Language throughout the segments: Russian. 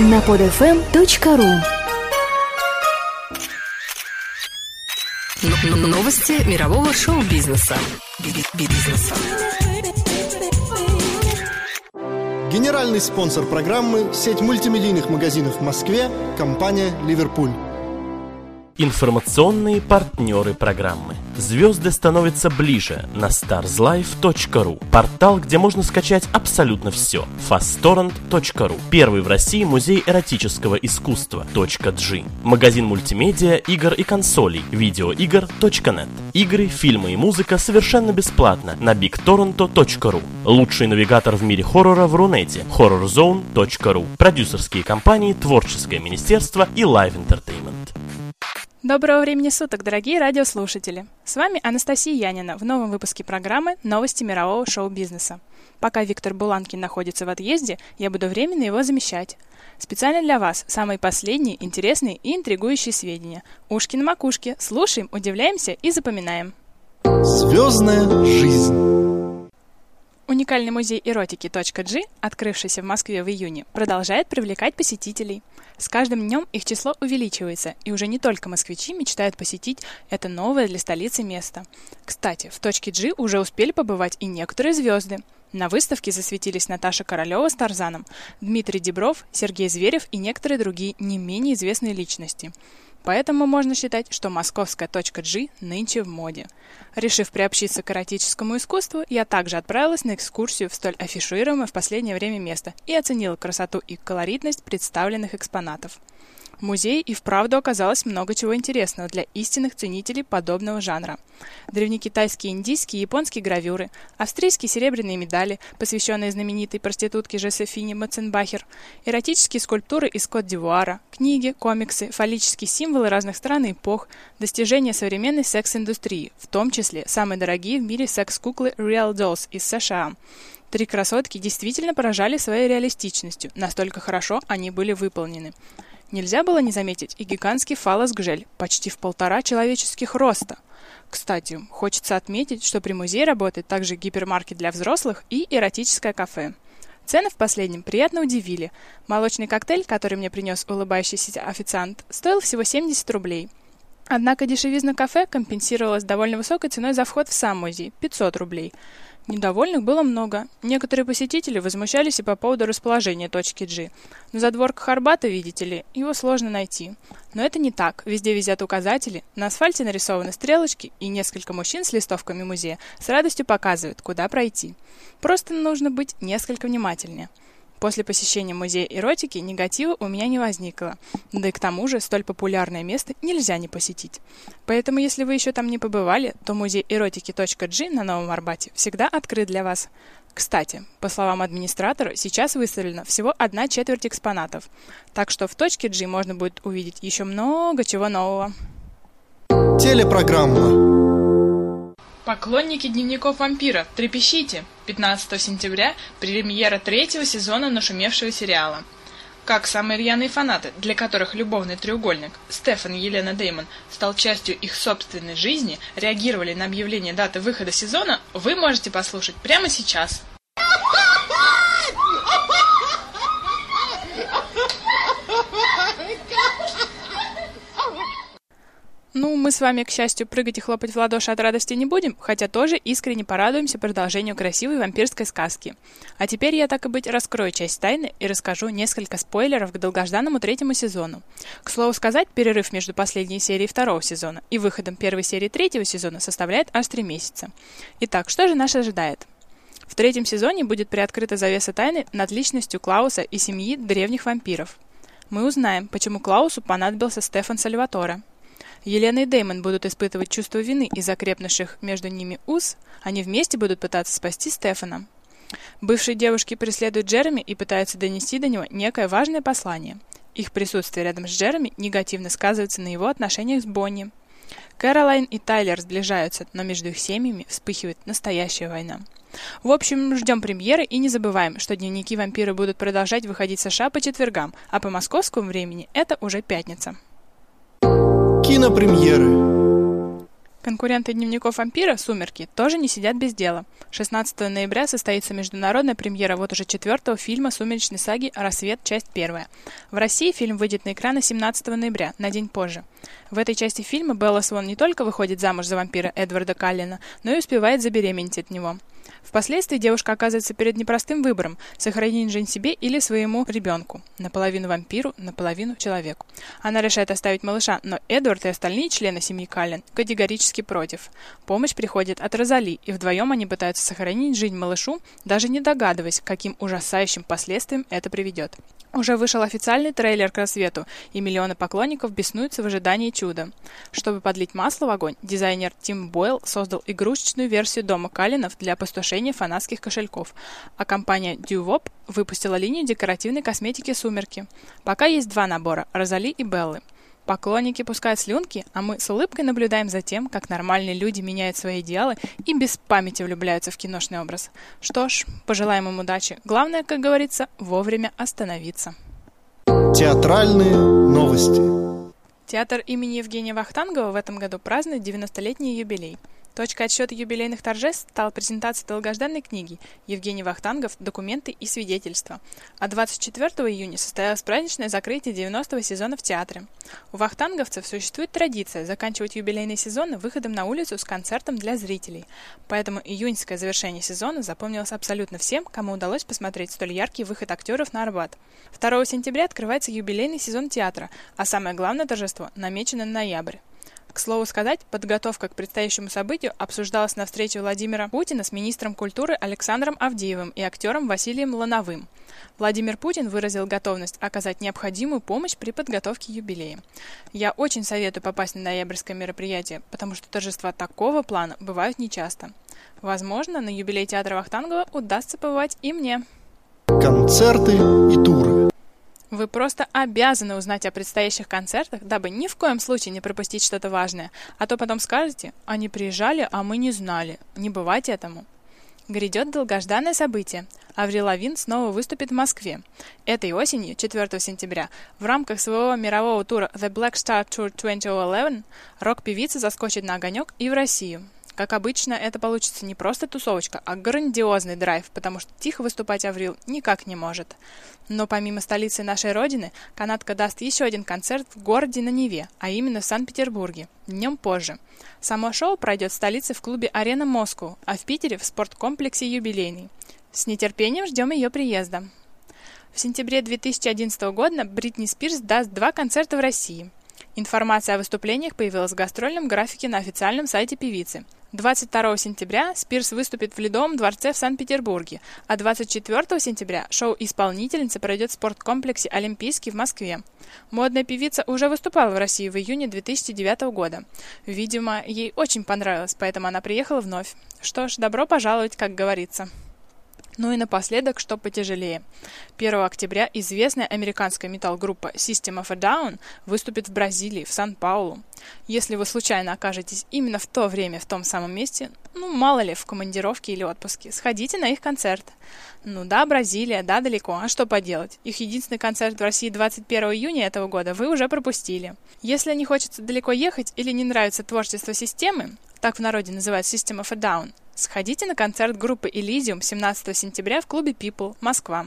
на podfm.ru Новости мирового шоу-бизнеса. Бизнеса. Генеральный спонсор программы – сеть мультимедийных магазинов в Москве, компания «Ливерпуль». Информационные партнеры программы. Звезды становятся ближе на starslife.ru. Портал, где можно скачать абсолютно все. fasttorrent.ru. Первый в России музей эротического искусства. .g. Магазин мультимедиа, игр и консолей. Видеоигр.нет. Игры, фильмы и музыка совершенно бесплатно на bigtorrento.ru. Лучший навигатор в мире хоррора в Рунете. horrorzone.ru. Продюсерские компании, творческое министерство и Live Entertainment. Доброго времени суток, дорогие радиослушатели! С вами Анастасия Янина в новом выпуске программы «Новости мирового шоу-бизнеса». Пока Виктор Буланкин находится в отъезде, я буду временно его замещать. Специально для вас самые последние, интересные и интригующие сведения. Ушки на макушке. Слушаем, удивляемся и запоминаем. Звездная жизнь. Уникальный музей эротики .g, открывшийся в Москве в июне, продолжает привлекать посетителей. С каждым днем их число увеличивается, и уже не только москвичи мечтают посетить это новое для столицы место. Кстати, в точке G уже успели побывать и некоторые звезды. На выставке засветились Наташа Королева с Тарзаном, Дмитрий Дебров, Сергей Зверев и некоторые другие не менее известные личности. Поэтому можно считать, что московская G нынче в моде. Решив приобщиться к эротическому искусству, я также отправилась на экскурсию в столь афишируемое в последнее время место и оценила красоту и колоритность представленных экспонатов. В музее и вправду оказалось много чего интересного для истинных ценителей подобного жанра. Древнекитайские, индийские и японские гравюры, австрийские серебряные медали, посвященные знаменитой проститутке Жозефине Маценбахер, эротические скульптуры из Кот-д'Ивуара, книги, комиксы, фаллические символы разных стран и эпох, достижения современной секс-индустрии, в том числе самые дорогие в мире секс-куклы Real Dolls из США. Три красотки действительно поражали своей реалистичностью, настолько хорошо они были выполнены. Нельзя было не заметить и гигантский фалос-гжель, почти в полтора человеческих роста. Кстати, хочется отметить, что при музее работает также гипермаркет для взрослых и эротическое кафе. Цены в последнем приятно удивили. Молочный коктейль, который мне принес улыбающийся официант, стоил всего 70 рублей. Однако дешевизна кафе компенсировалась довольно высокой ценой за вход в сам музей – 500 рублей – Недовольных было много. Некоторые посетители возмущались и по поводу расположения точки G. На задворках Арбата, видите ли, его сложно найти. Но это не так. Везде висят указатели, на асфальте нарисованы стрелочки, и несколько мужчин с листовками музея с радостью показывают, куда пройти. Просто нужно быть несколько внимательнее. После посещения музея эротики негатива у меня не возникло. Да и к тому же столь популярное место нельзя не посетить. Поэтому, если вы еще там не побывали, то музей эротики.g на Новом Арбате всегда открыт для вас. Кстати, по словам администратора, сейчас выставлена всего одна четверть экспонатов, так что в точке G можно будет увидеть еще много чего нового. Телепрограмма. Поклонники дневников вампира, трепещите! 15 сентября премьера третьего сезона нашумевшего сериала. Как самые рьяные фанаты, для которых любовный треугольник Стефан и Елена Деймон стал частью их собственной жизни, реагировали на объявление даты выхода сезона, вы можете послушать прямо сейчас. Ну, мы с вами, к счастью, прыгать и хлопать в ладоши от радости не будем, хотя тоже искренне порадуемся продолжению красивой вампирской сказки. А теперь я, так и быть, раскрою часть тайны и расскажу несколько спойлеров к долгожданному третьему сезону. К слову сказать, перерыв между последней серией второго сезона и выходом первой серии третьего сезона составляет аж три месяца. Итак, что же нас ожидает? В третьем сезоне будет приоткрыта завеса тайны над личностью Клауса и семьи древних вампиров. Мы узнаем, почему Клаусу понадобился Стефан Сальваторе, Елена и Дэймон будут испытывать чувство вины из-за крепнувших между ними уз, они вместе будут пытаться спасти Стефана. Бывшие девушки преследуют Джереми и пытаются донести до него некое важное послание. Их присутствие рядом с Джереми негативно сказывается на его отношениях с Бонни. Кэролайн и Тайлер сближаются, но между их семьями вспыхивает настоящая война. В общем, ждем премьеры и не забываем, что дневники вампира будут продолжать выходить в США по четвергам, а по московскому времени это уже пятница. Кинопремьеры. Конкуренты дневников вампира «Сумерки» тоже не сидят без дела. 16 ноября состоится международная премьера вот уже четвертого фильма «Сумеречной саги. Рассвет. Часть первая». В России фильм выйдет на экраны 17 ноября, на день позже. В этой части фильма Белла Свон не только выходит замуж за вампира Эдварда Каллина, но и успевает забеременеть от него. Впоследствии девушка оказывается перед непростым выбором – сохранить жизнь себе или своему ребенку. Наполовину вампиру, наполовину человеку. Она решает оставить малыша, но Эдвард и остальные члены семьи Каллен категорически против. Помощь приходит от Розали, и вдвоем они пытаются сохранить жизнь малышу, даже не догадываясь, к каким ужасающим последствиям это приведет. Уже вышел официальный трейлер к рассвету, и миллионы поклонников беснуются в ожидании чуда. Чтобы подлить масло в огонь, дизайнер Тим Бойл создал игрушечную версию дома Калинов для опустошения фанатских кошельков, а компания Duvop выпустила линию декоративной косметики «Сумерки». Пока есть два набора – Розали и Беллы – Поклонники пускают слюнки, а мы с улыбкой наблюдаем за тем, как нормальные люди меняют свои идеалы и без памяти влюбляются в киношный образ. Что ж, пожелаем им удачи. Главное, как говорится, вовремя остановиться. Театральные новости. Театр имени Евгения Вахтангова в этом году празднует 90-летний юбилей – Точкой отсчета юбилейных торжеств стала презентация долгожданной книги Евгений Вахтангов «Документы и свидетельства». А 24 июня состоялось праздничное закрытие 90-го сезона в театре. У вахтанговцев существует традиция заканчивать юбилейный сезон выходом на улицу с концертом для зрителей. Поэтому июньское завершение сезона запомнилось абсолютно всем, кому удалось посмотреть столь яркий выход актеров на Арбат. 2 сентября открывается юбилейный сезон театра, а самое главное торжество намечено на ноябрь. К слову сказать, подготовка к предстоящему событию обсуждалась на встрече Владимира Путина с министром культуры Александром Авдеевым и актером Василием Лановым. Владимир Путин выразил готовность оказать необходимую помощь при подготовке юбилея. Я очень советую попасть на ноябрьское мероприятие, потому что торжества такого плана бывают нечасто. Возможно, на юбилей театра Вахтангова удастся побывать и мне. Концерты и туры. Вы просто обязаны узнать о предстоящих концертах, дабы ни в коем случае не пропустить что-то важное, а то потом скажете, они приезжали, а мы не знали. Не бывать этому. Грядет долгожданное событие. Аврил Лавин снова выступит в Москве. Этой осенью, 4 сентября, в рамках своего мирового тура The Black Star Tour 2011 рок-певица заскочит на огонек и в Россию. Как обычно, это получится не просто тусовочка, а грандиозный драйв, потому что тихо выступать Аврил никак не может. Но помимо столицы нашей родины, канадка даст еще один концерт в городе на Неве, а именно в Санкт-Петербурге, днем позже. Само шоу пройдет в столице в клубе «Арена Москву», а в Питере в спорткомплексе «Юбилейный». С нетерпением ждем ее приезда. В сентябре 2011 года Бритни Спирс даст два концерта в России. Информация о выступлениях появилась в гастрольном графике на официальном сайте певицы – 22 сентября Спирс выступит в Ледовом дворце в Санкт-Петербурге, а 24 сентября шоу исполнительницы пройдет в спорткомплексе «Олимпийский» в Москве. Модная певица уже выступала в России в июне 2009 года. Видимо, ей очень понравилось, поэтому она приехала вновь. Что ж, добро пожаловать, как говорится. Ну и напоследок, что потяжелее. 1 октября известная американская метал-группа System of a Down выступит в Бразилии, в Сан-Паулу. Если вы случайно окажетесь именно в то время в том самом месте, ну мало ли, в командировке или отпуске, сходите на их концерт. Ну да, Бразилия, да, далеко, а что поделать? Их единственный концерт в России 21 июня этого года вы уже пропустили. Если не хочется далеко ехать или не нравится творчество системы, так в народе называют System of a Down, Сходите на концерт группы Elysium 17 сентября в клубе People, Москва.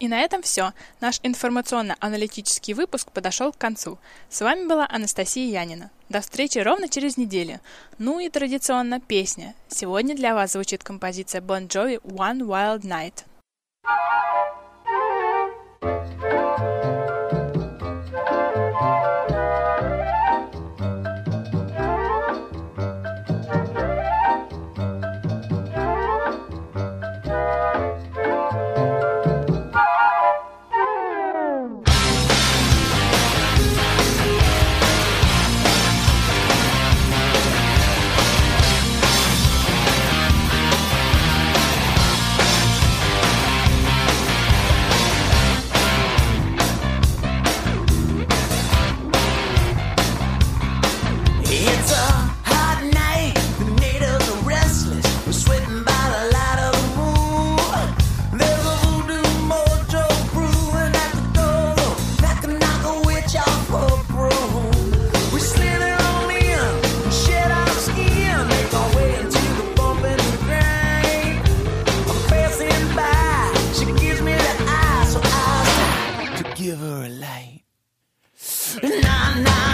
И на этом все. Наш информационно-аналитический выпуск подошел к концу. С вами была Анастасия Янина. До встречи ровно через неделю. Ну и традиционно песня. Сегодня для вас звучит композиция Bon Jovi One Wild Night. give her a light. Nah, nah.